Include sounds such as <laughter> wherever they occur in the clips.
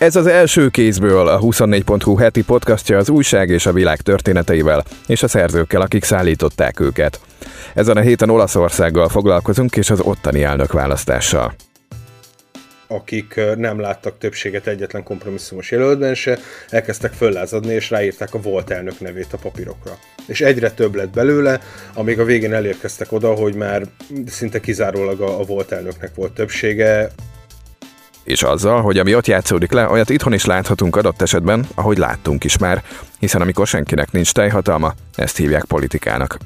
Ez az első kézből a 24.hu heti podcastja az újság és a világ történeteivel, és a szerzőkkel, akik szállították őket. Ezen a héten Olaszországgal foglalkozunk, és az ottani elnökválasztással akik nem láttak többséget egyetlen kompromisszumos jelöltben se, elkezdtek föllázadni, és ráírták a volt elnök nevét a papírokra. És egyre több lett belőle, amíg a végén elérkeztek oda, hogy már szinte kizárólag a, a volt elnöknek volt többsége, és azzal, hogy ami ott játszódik le, olyat itthon is láthatunk adott esetben, ahogy láttunk is már, hiszen amikor senkinek nincs teljhatalma, ezt hívják politikának.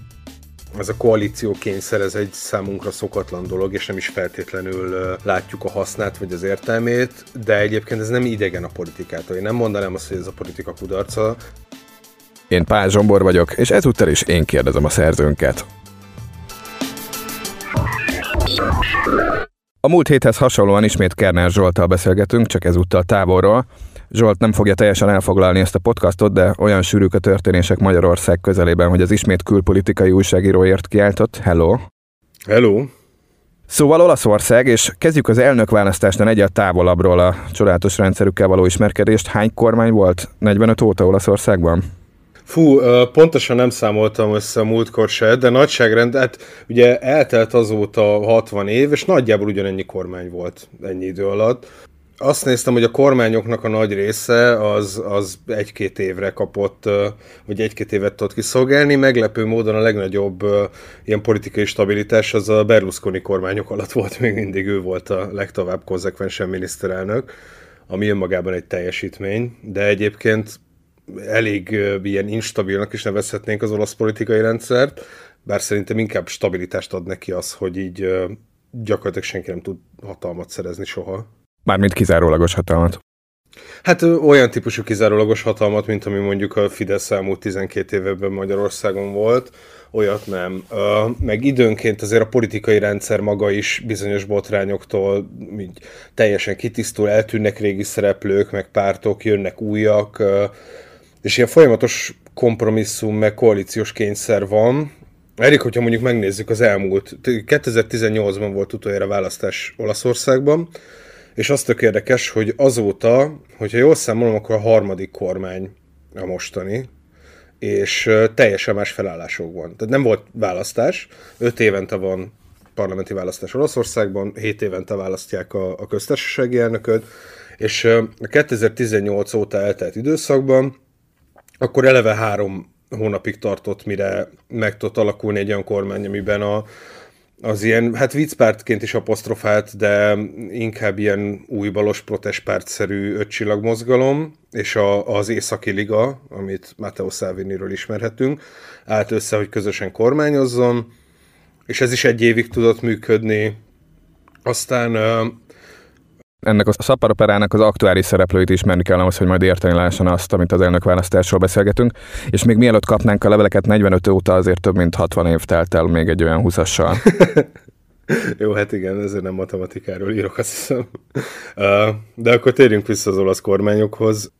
Ez a koalíció kényszer, ez egy számunkra szokatlan dolog, és nem is feltétlenül látjuk a hasznát vagy az értelmét, de egyébként ez nem idegen a politikától. Én nem mondanám azt, hogy ez a politika kudarca. Én Pál Zsombor vagyok, és ezúttal is én kérdezem a szerzőnket. A múlt héthez hasonlóan ismét Kerner Zsoltal beszélgetünk, csak ezúttal távolról. Zsolt nem fogja teljesen elfoglalni ezt a podcastot, de olyan sűrűk a történések Magyarország közelében, hogy az ismét külpolitikai újságíróért kiáltott. Hello! Hello! Szóval Olaszország, és kezdjük az elnökválasztásnál egyet távolabbról a csodálatos rendszerükkel való ismerkedést. Hány kormány volt 45 óta Olaszországban? Fú, pontosan nem számoltam össze a múltkor se, de nagyságrend, hát ugye eltelt azóta 60 év, és nagyjából ugyanennyi kormány volt ennyi idő alatt. Azt néztem, hogy a kormányoknak a nagy része az, az egy-két évre kapott, vagy egy-két évet tudott kiszolgálni. Meglepő módon a legnagyobb ilyen politikai stabilitás az a Berlusconi kormányok alatt volt, még mindig ő volt a legtovább konzekvensen miniszterelnök, ami önmagában egy teljesítmény, de egyébként elég ilyen instabilnak is nevezhetnénk az olasz politikai rendszert, bár szerintem inkább stabilitást ad neki az, hogy így gyakorlatilag senki nem tud hatalmat szerezni soha. Mármint kizárólagos hatalmat. Hát olyan típusú kizárólagos hatalmat, mint ami mondjuk a Fidesz elmúlt 12 évben Magyarországon volt, olyat nem. Meg időnként azért a politikai rendszer maga is bizonyos botrányoktól így teljesen kitisztul, eltűnnek régi szereplők, meg pártok, jönnek újak, és ilyen folyamatos kompromisszum, meg koalíciós kényszer van. Elég, hogyha mondjuk megnézzük az elmúlt, 2018-ban volt utoljára választás Olaszországban, és az tök érdekes, hogy azóta, hogyha jól számolom, akkor a harmadik kormány a mostani, és teljesen más felállásokban. Tehát nem volt választás, öt évente van parlamenti választás Olaszországban, hét évente választják a, a köztársasági elnököt, és a 2018 óta eltelt időszakban akkor eleve három hónapig tartott, mire meg tudott alakulni egy olyan kormány, amiben a, az ilyen, hát viccpártként is apostrofált, de inkább ilyen új balos protestpártszerű ötcsillag mozgalom, és a, az Északi Liga, amit Matteo Salviniről ismerhetünk, állt össze, hogy közösen kormányozzon, és ez is egy évig tudott működni. Aztán ennek a szapparaperának az aktuális szereplőit ismerni kell ahhoz, hogy majd érteni lehessen azt, amit az elnök választásról beszélgetünk. És még mielőtt kapnánk a leveleket 45 óta, azért több mint 60 év telt el még egy olyan 20-assal. <laughs> Jó, hát igen, ezért nem matematikáról írok, azt hiszem. <laughs> De akkor térjünk vissza az olasz kormányokhoz.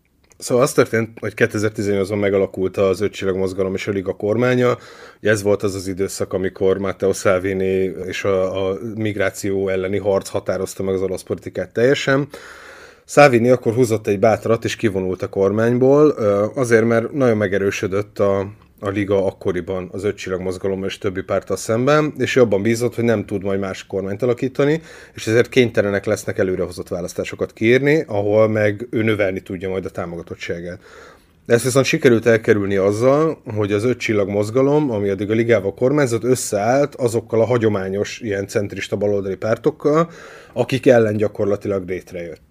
Szóval az történt, hogy 2018-ban megalakult az ötcsillag mozgalom és a liga kormánya. Ez volt az az időszak, amikor Matteo Salvini és a, a migráció elleni harc határozta meg az olasz politikát teljesen. Salvini akkor húzott egy bátrat és kivonult a kormányból, azért mert nagyon megerősödött a, a liga akkoriban az öt csillag mozgalom és többi párttal szemben, és jobban bízott, hogy nem tud majd más kormányt alakítani, és ezért kénytelenek lesznek előrehozott választásokat kiírni, ahol meg ő növelni tudja majd a támogatottságát. Ezt viszont sikerült elkerülni azzal, hogy az öt csillag mozgalom, ami addig a ligával kormányzott, összeállt azokkal a hagyományos ilyen centrista baloldali pártokkal, akik ellen gyakorlatilag létrejött.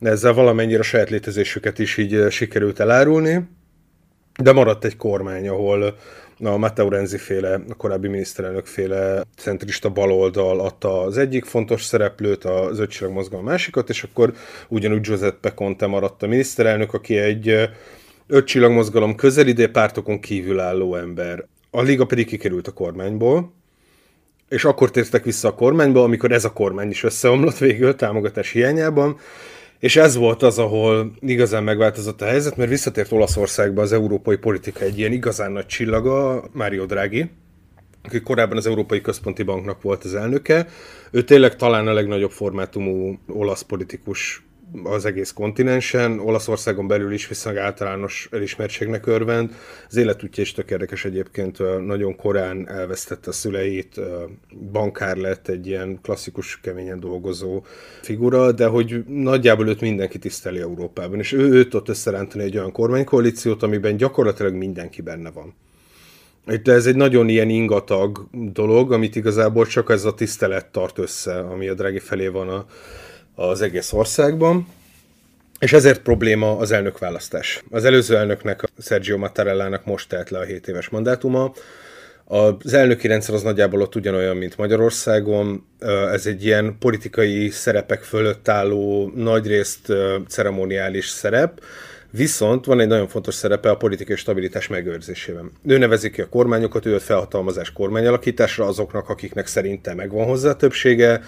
Ezzel valamennyire a saját létezésüket is így sikerült elárulni, de maradt egy kormány, ahol a Matteo Renzi féle, a korábbi miniszterelnök féle centrista baloldal adta az egyik fontos szereplőt, az ötcsillag mozgalom másikat, és akkor ugyanúgy Giuseppe Conte maradt a miniszterelnök, aki egy ötcsillag mozgalom közelidé pártokon kívül álló ember. A liga pedig kikerült a kormányból, és akkor tértek vissza a kormányba, amikor ez a kormány is összeomlott végül támogatás hiányában, és ez volt az, ahol igazán megváltozott a helyzet, mert visszatért Olaszországba az európai politika egy ilyen igazán nagy csillaga, Mário Draghi, aki korábban az Európai Központi Banknak volt az elnöke. Ő tényleg talán a legnagyobb formátumú olasz politikus az egész kontinensen, Olaszországon belül is viszonylag általános elismertségnek örvend. Az életútja is tök érdekes egyébként, nagyon korán elvesztette a szüleit, bankár lett, egy ilyen klasszikus, keményen dolgozó figura, de hogy nagyjából őt mindenki tiszteli Európában, és ő őt ott összerántani egy olyan kormánykoalíciót, amiben gyakorlatilag mindenki benne van. Itt ez egy nagyon ilyen ingatag dolog, amit igazából csak ez a tisztelet tart össze, ami a Draghi felé van a, az egész országban. És ezért probléma az elnökválasztás. Az előző elnöknek, Sergio Mattarellának most telt le a 7 éves mandátuma. Az elnöki rendszer az nagyjából ott ugyanolyan, mint Magyarországon. Ez egy ilyen politikai szerepek fölött álló, nagyrészt ceremoniális szerep, Viszont van egy nagyon fontos szerepe a politikai stabilitás megőrzésében. Ő nevezi ki a kormányokat, ő a felhatalmazás kormányalakításra azoknak, akiknek szerinte megvan hozzá többsége,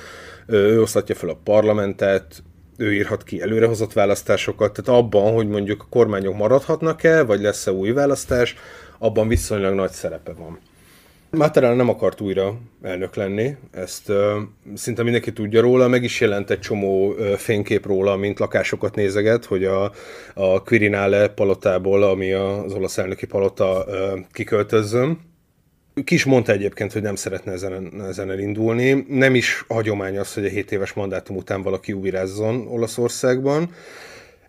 ő osztatja fel a parlamentet, ő írhat ki előrehozott választásokat, tehát abban, hogy mondjuk a kormányok maradhatnak-e, vagy lesz-e új választás, abban viszonylag nagy szerepe van. Matterall nem akart újra elnök lenni, ezt uh, szinte mindenki tudja róla, meg is jelent egy csomó uh, fénykép róla, mint lakásokat nézeget, hogy a, a Quirinale palotából, ami az olasz elnöki palota uh, kiköltözzön. Ki is mondta egyébként, hogy nem szeretne ezen, ezen elindulni. Nem is hagyomány az, hogy a 7 éves mandátum után valaki újrázzon Olaszországban.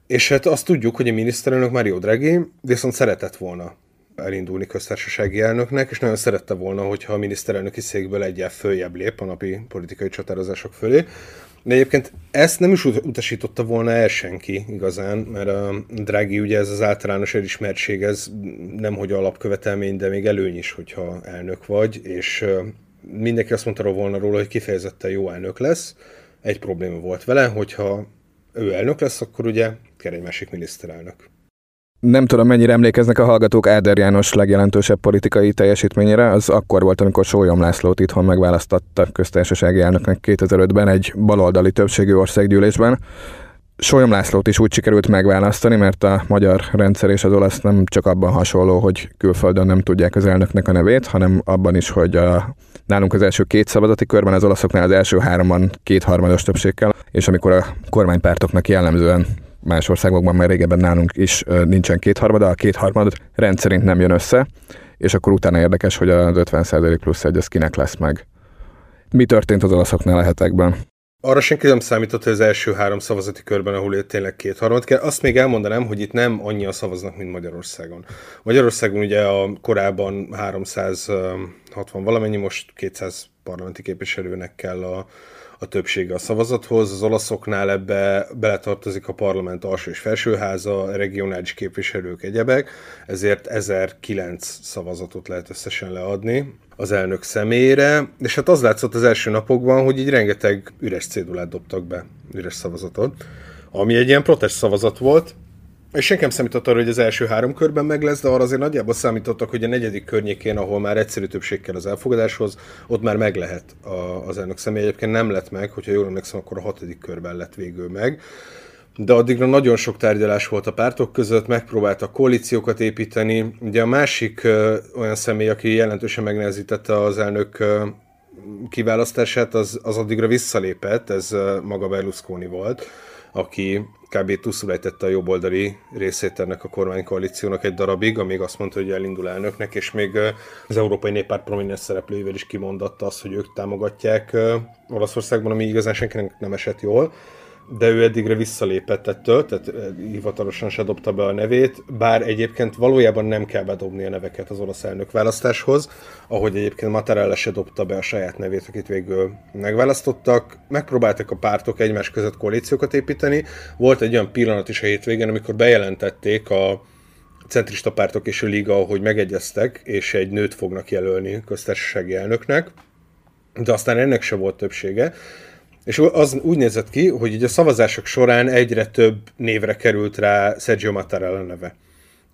És hát azt tudjuk, hogy a miniszterelnök Mario Draghi viszont szeretett volna elindulni köztársasági elnöknek, és nagyon szerette volna, hogyha a miniszterelnöki székből egyel följebb lép a napi politikai csatározások fölé. De egyébként ezt nem is utasította volna el senki igazán, mert a Draghi ugye ez az általános elismertség, ez nemhogy alapkövetelmény, de még előny is, hogyha elnök vagy, és mindenki azt mondta volna róla, hogy kifejezetten jó elnök lesz. Egy probléma volt vele, hogyha ő elnök lesz, akkor ugye kell egy másik miniszterelnök. Nem tudom, mennyire emlékeznek a hallgatók Áder János legjelentősebb politikai teljesítményére. Az akkor volt, amikor Sólyom Lászlót itthon megválasztottak köztársasági elnöknek 2005-ben egy baloldali többségű országgyűlésben. Sólyom Lászlót is úgy sikerült megválasztani, mert a magyar rendszer és az olasz nem csak abban hasonló, hogy külföldön nem tudják az elnöknek a nevét, hanem abban is, hogy a, nálunk az első két szavazati körben, az olaszoknál az első háromban kétharmados többségkel, és amikor a kormánypártoknak jellemzően más országokban már régebben nálunk is nincsen kétharmada, a kétharmad rendszerint nem jön össze, és akkor utána érdekes, hogy az 50% plusz egy, az kinek lesz meg. Mi történt az olaszoknál a hetekben? Arra senki nem számított, hogy az első három szavazati körben, ahol tényleg kétharmad kell. Azt még elmondanám, hogy itt nem annyian szavaznak, mint Magyarországon. Magyarországon ugye a korábban 360 valamennyi, most 200 parlamenti képviselőnek kell a, a többsége a szavazathoz. Az olaszoknál ebbe beletartozik a parlament alsó és felsőháza, regionális képviselők, egyebek, ezért 1009 szavazatot lehet összesen leadni az elnök személyére, és hát az látszott az első napokban, hogy így rengeteg üres cédulát dobtak be, üres szavazatot, ami egy ilyen protest szavazat volt, és senki nem számított arra, hogy az első három körben meg lesz, de arra azért nagyjából számítottak, hogy a negyedik környékén, ahol már egyszerű többség kell az elfogadáshoz, ott már meg lehet a, az elnök személy. Egyébként nem lett meg, hogyha jól emlékszem, akkor a hatodik körben lett végül meg. De addigra nagyon sok tárgyalás volt a pártok között, megpróbáltak koalíciókat építeni. Ugye a másik ö, olyan személy, aki jelentősen megnehezítette az elnök ö, kiválasztását, az, az addigra visszalépett, ez ö, maga Berlusconi volt, aki kb. tuszulejtette a jobboldali részét ennek a kormánykoalíciónak egy darabig, amíg azt mondta, hogy elindul elnöknek, és még az Európai Néppárt prominens szereplőivel is kimondatta azt, hogy ők támogatják Olaszországban, ami igazán senkinek nem esett jól de ő eddigre visszalépett ettől, tehát eh, hivatalosan se dobta be a nevét, bár egyébként valójában nem kell bedobni a neveket az olasz elnök választáshoz, ahogy egyébként Mattarella se dobta be a saját nevét, akit végül megválasztottak. Megpróbáltak a pártok egymás között koalíciókat építeni. Volt egy olyan pillanat is a hétvégén, amikor bejelentették a centrista pártok és a liga, hogy megegyeztek, és egy nőt fognak jelölni köztársasági elnöknek, de aztán ennek se volt többsége és az úgy nézett ki, hogy így a szavazások során egyre több névre került rá Sergio Mattarella neve.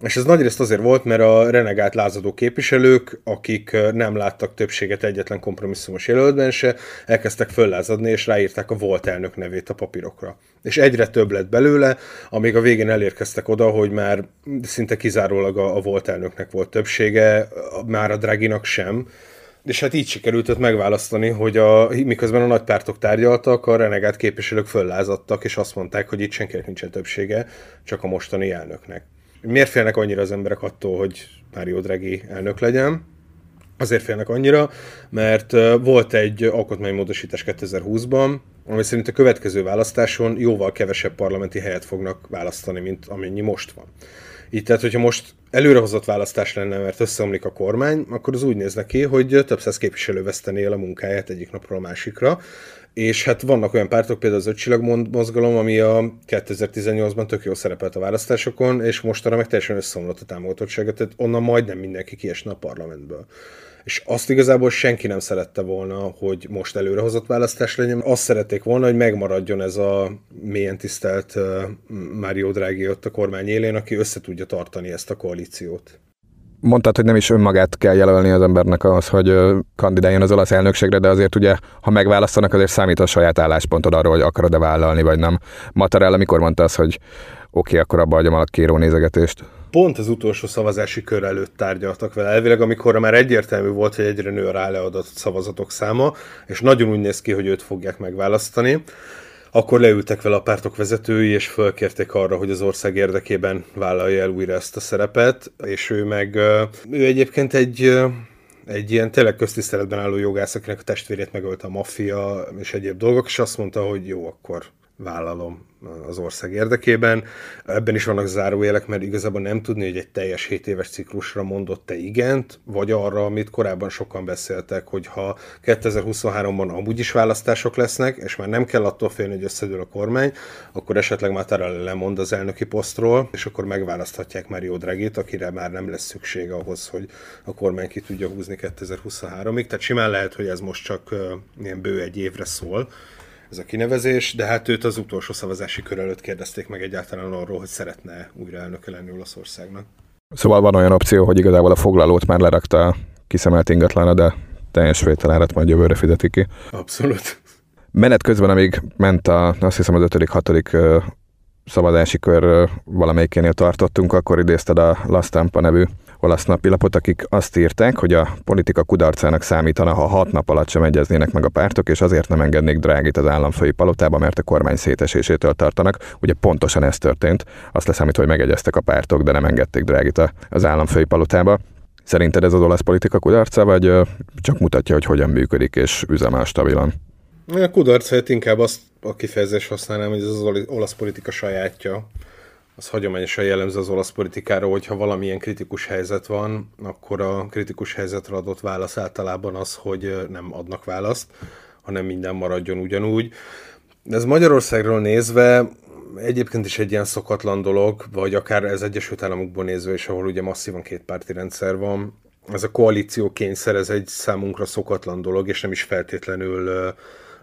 És ez nagyrészt azért volt, mert a renegált lázadó képviselők, akik nem láttak többséget egyetlen kompromisszumos jelöltben se, elkezdtek föllázadni, és ráírták a volt elnök nevét a papírokra. És egyre több lett belőle, amíg a végén elérkeztek oda, hogy már szinte kizárólag a, a volt elnöknek volt többsége, már a Draginak sem, és hát így sikerült őt megválasztani, hogy a, miközben a nagy pártok tárgyaltak, a renegát képviselők föllázadtak, és azt mondták, hogy itt senkinek nincsen többsége, csak a mostani elnöknek. Miért félnek annyira az emberek attól, hogy Mário Draghi elnök legyen? Azért félnek annyira, mert volt egy alkotmánymódosítás 2020-ban, ami szerint a következő választáson jóval kevesebb parlamenti helyet fognak választani, mint amennyi most van. Így tehát, hogyha most előrehozott választás lenne, mert összeomlik a kormány, akkor az úgy néz neki, hogy több száz képviselő vesztené el a munkáját egyik napról a másikra, és hát vannak olyan pártok, például az ötcsillag mozgalom, ami a 2018-ban tök jó szerepelt a választásokon, és mostanra meg teljesen összeomlott a támogatottsága, tehát onnan majdnem mindenki kiesne a parlamentből és azt igazából senki nem szerette volna, hogy most előrehozott választás legyen. Azt szerették volna, hogy megmaradjon ez a mélyen tisztelt Mário Draghi ott a kormány élén, aki össze tudja tartani ezt a koalíciót. Mondtad, hogy nem is önmagát kell jelölni az embernek ahhoz, hogy kandidáljon az olasz elnökségre, de azért ugye, ha megválasztanak, azért számít a saját álláspontod arról, hogy akarod-e vállalni, vagy nem. Mattarella mikor mondta azt, hogy oké, okay, akkor abba hagyom a kéró nézegetést? pont az utolsó szavazási kör előtt tárgyaltak vele. Elvileg, amikor már egyértelmű volt, hogy egyre nő a ráleadott szavazatok száma, és nagyon úgy néz ki, hogy őt fogják megválasztani, akkor leültek vele a pártok vezetői, és fölkérték arra, hogy az ország érdekében vállalja el újra ezt a szerepet, és ő meg, ő egyébként egy egy ilyen tényleg köztiszteletben álló jogász, akinek a testvérét megölte a maffia és egyéb dolgok, és azt mondta, hogy jó, akkor vállalom az ország érdekében. Ebben is vannak zárójelek, mert igazából nem tudni, hogy egy teljes 7 éves ciklusra mondott-e igent, vagy arra, amit korábban sokan beszéltek, hogy ha 2023-ban amúgy is választások lesznek, és már nem kell attól félni, hogy összedől a kormány, akkor esetleg Mattarella lemond az elnöki posztról, és akkor megválaszthatják Mario Draghi-t, akire már nem lesz szükség ahhoz, hogy a kormány ki tudja húzni 2023-ig. Tehát simán lehet, hogy ez most csak ilyen bő egy évre szól, ez a kinevezés, de hát őt az utolsó szavazási kör előtt kérdezték meg egyáltalán arról, hogy szeretne újra elnöke lenni Olaszországnak. Szóval van olyan opció, hogy igazából a foglalót már lerakta a kiszemelt ingatlana, de teljes vételárat majd jövőre fizetik ki. Abszolút. Menet közben, amíg ment a, azt hiszem az ötödik, hatodik szavazási kör valamelyikénél tartottunk, akkor idézted a La Stampa nevű olasz napilapot, akik azt írták, hogy a politika kudarcának számítana, ha hat nap alatt sem egyeznének meg a pártok, és azért nem engednék Drágit az államfői palotába, mert a kormány szétesésétől tartanak. Ugye pontosan ez történt. Azt leszámít, hogy megegyeztek a pártok, de nem engedték Drágit az államfői palotába. Szerinted ez az olasz politika kudarca, vagy csak mutatja, hogy hogyan működik és üzemel stabilan? A kudarc helyett inkább azt a kifejezést használnám, hogy ez az olasz politika sajátja az hagyományosan jellemző az olasz politikára, hogyha valamilyen kritikus helyzet van, akkor a kritikus helyzetre adott válasz általában az, hogy nem adnak választ, hanem minden maradjon ugyanúgy. De ez Magyarországról nézve egyébként is egy ilyen szokatlan dolog, vagy akár ez Egyesült Államokból nézve is, ahol ugye masszívan kétpárti rendszer van. Ez a koalíció kényszer, ez egy számunkra szokatlan dolog, és nem is feltétlenül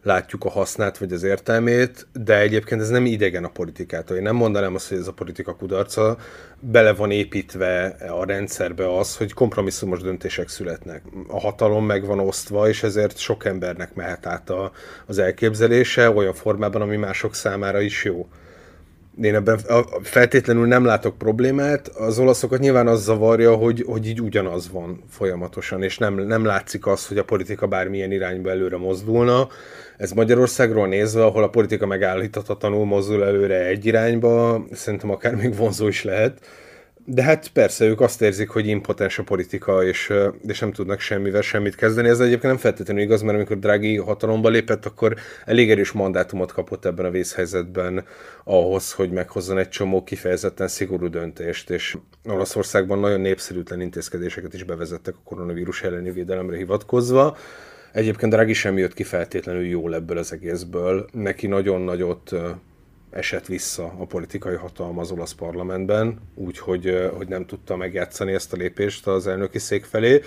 látjuk a hasznát vagy az értelmét, de egyébként ez nem idegen a politikától. Én nem mondanám azt, hogy ez a politika kudarca, bele van építve a rendszerbe az, hogy kompromisszumos döntések születnek. A hatalom meg van osztva, és ezért sok embernek mehet át a, az elképzelése olyan formában, ami mások számára is jó én ebben feltétlenül nem látok problémát. Az olaszokat nyilván az zavarja, hogy, hogy így ugyanaz van folyamatosan, és nem, nem látszik az, hogy a politika bármilyen irányba előre mozdulna. Ez Magyarországról nézve, ahol a politika megállíthatatlanul mozdul előre egy irányba, szerintem akár még vonzó is lehet de hát persze, ők azt érzik, hogy impotens a politika, és, és nem tudnak semmivel semmit kezdeni. Ez egyébként nem feltétlenül igaz, mert amikor Draghi hatalomba lépett, akkor elég erős mandátumot kapott ebben a vészhelyzetben ahhoz, hogy meghozzon egy csomó kifejezetten szigorú döntést, és Olaszországban nagyon népszerűtlen intézkedéseket is bevezettek a koronavírus elleni védelemre hivatkozva. Egyébként Draghi sem jött ki feltétlenül jól ebből az egészből. Neki nagyon nagyot esett vissza a politikai hatalma az olasz parlamentben, úgyhogy hogy nem tudta megjátszani ezt a lépést az elnöki szék felé.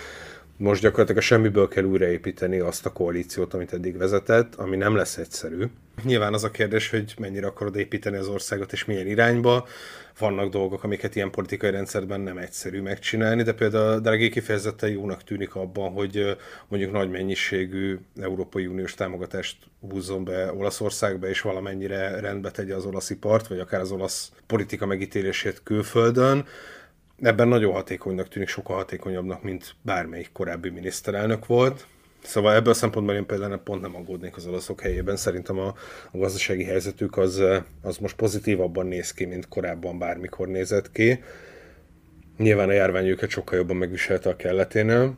Most gyakorlatilag a semmiből kell újraépíteni azt a koalíciót, amit eddig vezetett, ami nem lesz egyszerű. Nyilván az a kérdés, hogy mennyire akarod építeni az országot és milyen irányba vannak dolgok, amiket ilyen politikai rendszerben nem egyszerű megcsinálni, de például Draghi kifejezetten jónak tűnik abban, hogy mondjuk nagy mennyiségű Európai Uniós támogatást húzzon be Olaszországba, és valamennyire rendbe tegye az olasz ipart, vagy akár az olasz politika megítélését külföldön ebben nagyon hatékonynak tűnik, sokkal hatékonyabbnak, mint bármelyik korábbi miniszterelnök volt. Szóval ebből a szempontból én például pont nem aggódnék az olaszok helyében. Szerintem a, a gazdasági helyzetük az, az most pozitívabban néz ki, mint korábban bármikor nézett ki. Nyilván a járvány őket sokkal jobban megviselte a kelleténél.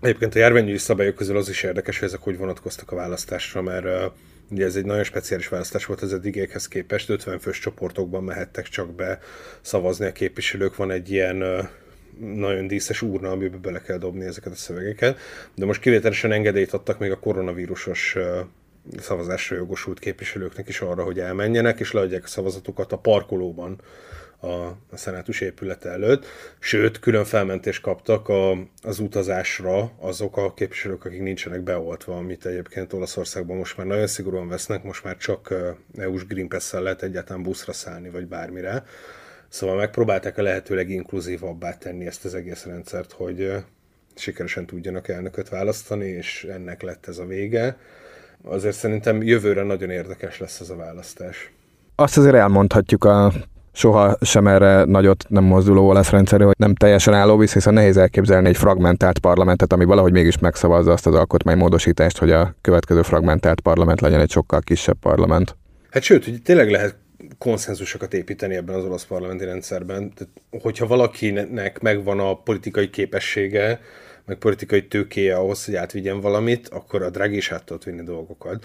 Egyébként a járványügyi szabályok közül az is érdekes, hogy ezek hogy vonatkoztak a választásra, mert ugye ez egy nagyon speciális választás volt az eddigiekhez képest, 50 fős csoportokban mehettek csak be szavazni a képviselők, van egy ilyen nagyon díszes úrna, amiben bele kell dobni ezeket a szövegeket, de most kivételesen engedélyt adtak még a koronavírusos szavazásra jogosult képviselőknek is arra, hogy elmenjenek, és leadják a szavazatukat a parkolóban a, a szenátus épülete előtt, sőt, külön felmentést kaptak a, az utazásra azok a képviselők, akik nincsenek beoltva, amit egyébként Olaszországban most már nagyon szigorúan vesznek, most már csak EU-s Green Pass-szel lehet egyáltalán buszra szállni, vagy bármire. Szóval megpróbálták a lehető leginkluzívabbá tenni ezt az egész rendszert, hogy sikeresen tudjanak elnököt választani, és ennek lett ez a vége. Azért szerintem jövőre nagyon érdekes lesz ez a választás. Azt azért elmondhatjuk a soha sem erre nagyot nem mozduló olasz rendszerű, hogy nem teljesen álló visz, hiszen nehéz elképzelni egy fragmentált parlamentet, ami valahogy mégis megszavazza azt az alkotmánymódosítást, hogy a következő fragmentált parlament legyen egy sokkal kisebb parlament. Hát sőt, hogy tényleg lehet konszenzusokat építeni ebben az olasz parlamenti rendszerben. Tehát, hogyha valakinek megvan a politikai képessége, meg politikai tőkéje ahhoz, hogy átvigyen valamit, akkor a Draghi is át tudott vinni dolgokat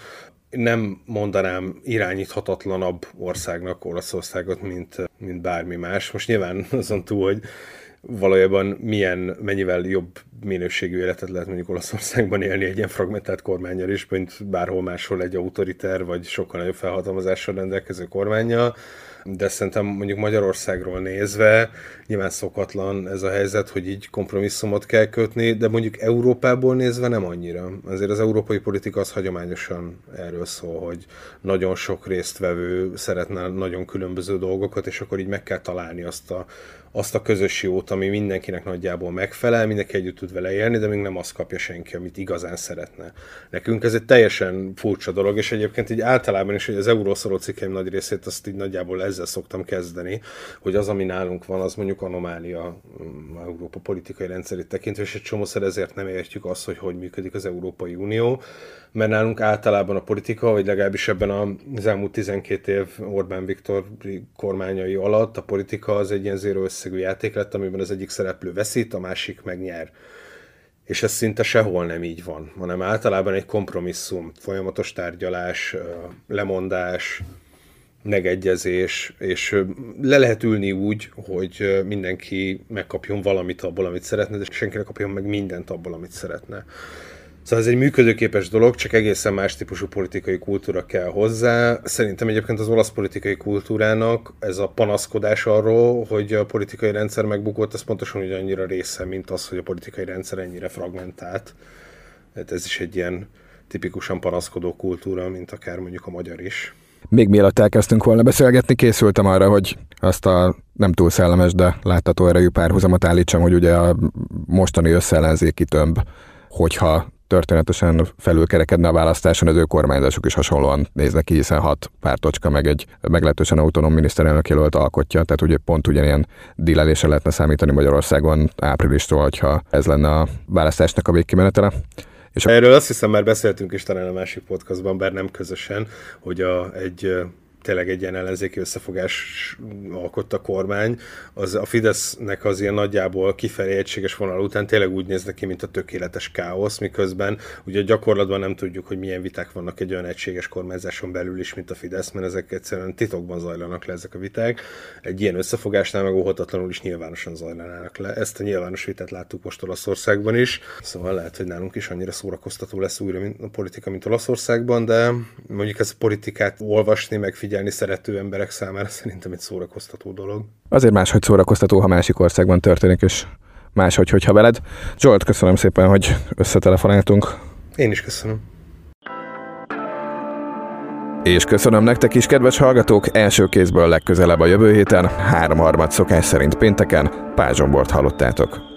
nem mondanám irányíthatatlanabb országnak Olaszországot, mint, mint bármi más. Most nyilván <laughs> azon túl, hogy valójában milyen, mennyivel jobb minőségű életet lehet mondjuk Olaszországban élni egy ilyen fragmentált kormányjal is, mint bárhol máshol egy autoriter, vagy sokkal nagyobb felhatalmazással rendelkező kormánya de szerintem mondjuk Magyarországról nézve nyilván szokatlan ez a helyzet, hogy így kompromisszumot kell kötni, de mondjuk Európából nézve nem annyira. Azért az európai politika az hagyományosan erről szól, hogy nagyon sok résztvevő szeretne nagyon különböző dolgokat, és akkor így meg kell találni azt a azt a közös jót, ami mindenkinek nagyjából megfelel, mindenki együtt tud vele élni, de még nem azt kapja senki, amit igazán szeretne. Nekünk ez egy teljesen furcsa dolog, és egyébként így általában is, hogy az eurószoró cikkeim nagy részét azt így nagyjából ezzel szoktam kezdeni, hogy az, ami nálunk van, az mondjuk anomália mm, Európa politikai rendszerét tekintve, és egy csomószer ezért nem értjük azt, hogy hogy működik az Európai Unió, mert nálunk általában a politika, vagy legalábbis ebben az elmúlt 12 év Orbán Viktor kormányai alatt a politika az egy ilyen zéró összegű játék lett, amiben az egyik szereplő veszít, a másik megnyer. És ez szinte sehol nem így van, hanem általában egy kompromisszum, folyamatos tárgyalás, lemondás, megegyezés, és le lehet ülni úgy, hogy mindenki megkapjon valamit abból, amit szeretne, és senki ne kapjon meg mindent abból, amit szeretne. Szóval ez egy működőképes dolog, csak egészen más típusú politikai kultúra kell hozzá. Szerintem egyébként az olasz politikai kultúrának ez a panaszkodás arról, hogy a politikai rendszer megbukott, ez pontosan ugyanannyira része, mint az, hogy a politikai rendszer ennyire fragmentált. Hát ez is egy ilyen tipikusan panaszkodó kultúra, mint akár mondjuk a magyar is. Még mielőtt elkezdtünk volna beszélgetni, készültem arra, hogy azt a nem túl szellemes, de látható erejű párhuzamot állítsam, hogy ugye a mostani összeellenzéki tömb, hogyha történetesen felülkerekedne a választáson, az ő kormányzásuk is hasonlóan néznek ki, hiszen hat pártocska meg egy meglehetősen autonóm miniszterelnök jelölt alkotja, tehát ugye pont ugyanilyen dilelésre lehetne számítani Magyarországon áprilistól, hogyha ez lenne a választásnak a végkimenetele. És Erről azt hiszem már beszéltünk is talán a másik podcastban, bár nem közösen, hogy a, egy tényleg egy ilyen ellenzéki összefogás alkotta a kormány, az a Fidesznek az ilyen nagyjából kifelé egységes vonal után tényleg úgy néz ki, mint a tökéletes káosz, miközben ugye gyakorlatban nem tudjuk, hogy milyen viták vannak egy olyan egységes kormányzáson belül is, mint a Fidesz, mert ezek egyszerűen titokban zajlanak le ezek a viták. Egy ilyen összefogásnál meg óhatatlanul is nyilvánosan zajlanának le. Ezt a nyilvános vitát láttuk most Olaszországban is, szóval lehet, hogy nálunk is annyira szórakoztató lesz újra mint a politika, mint Olaszországban, de mondjuk ez a politikát olvasni, meg figyelni szerető emberek számára szerintem egy szórakoztató dolog. Azért máshogy szórakoztató, ha másik országban történik, és máshogy, hogyha veled. Zsolt, köszönöm szépen, hogy összetelefonáltunk. Én is köszönöm. És köszönöm nektek is, kedves hallgatók, első kézből legközelebb a jövő héten, háromharmad szokás szerint pénteken, Pázsombort hallottátok.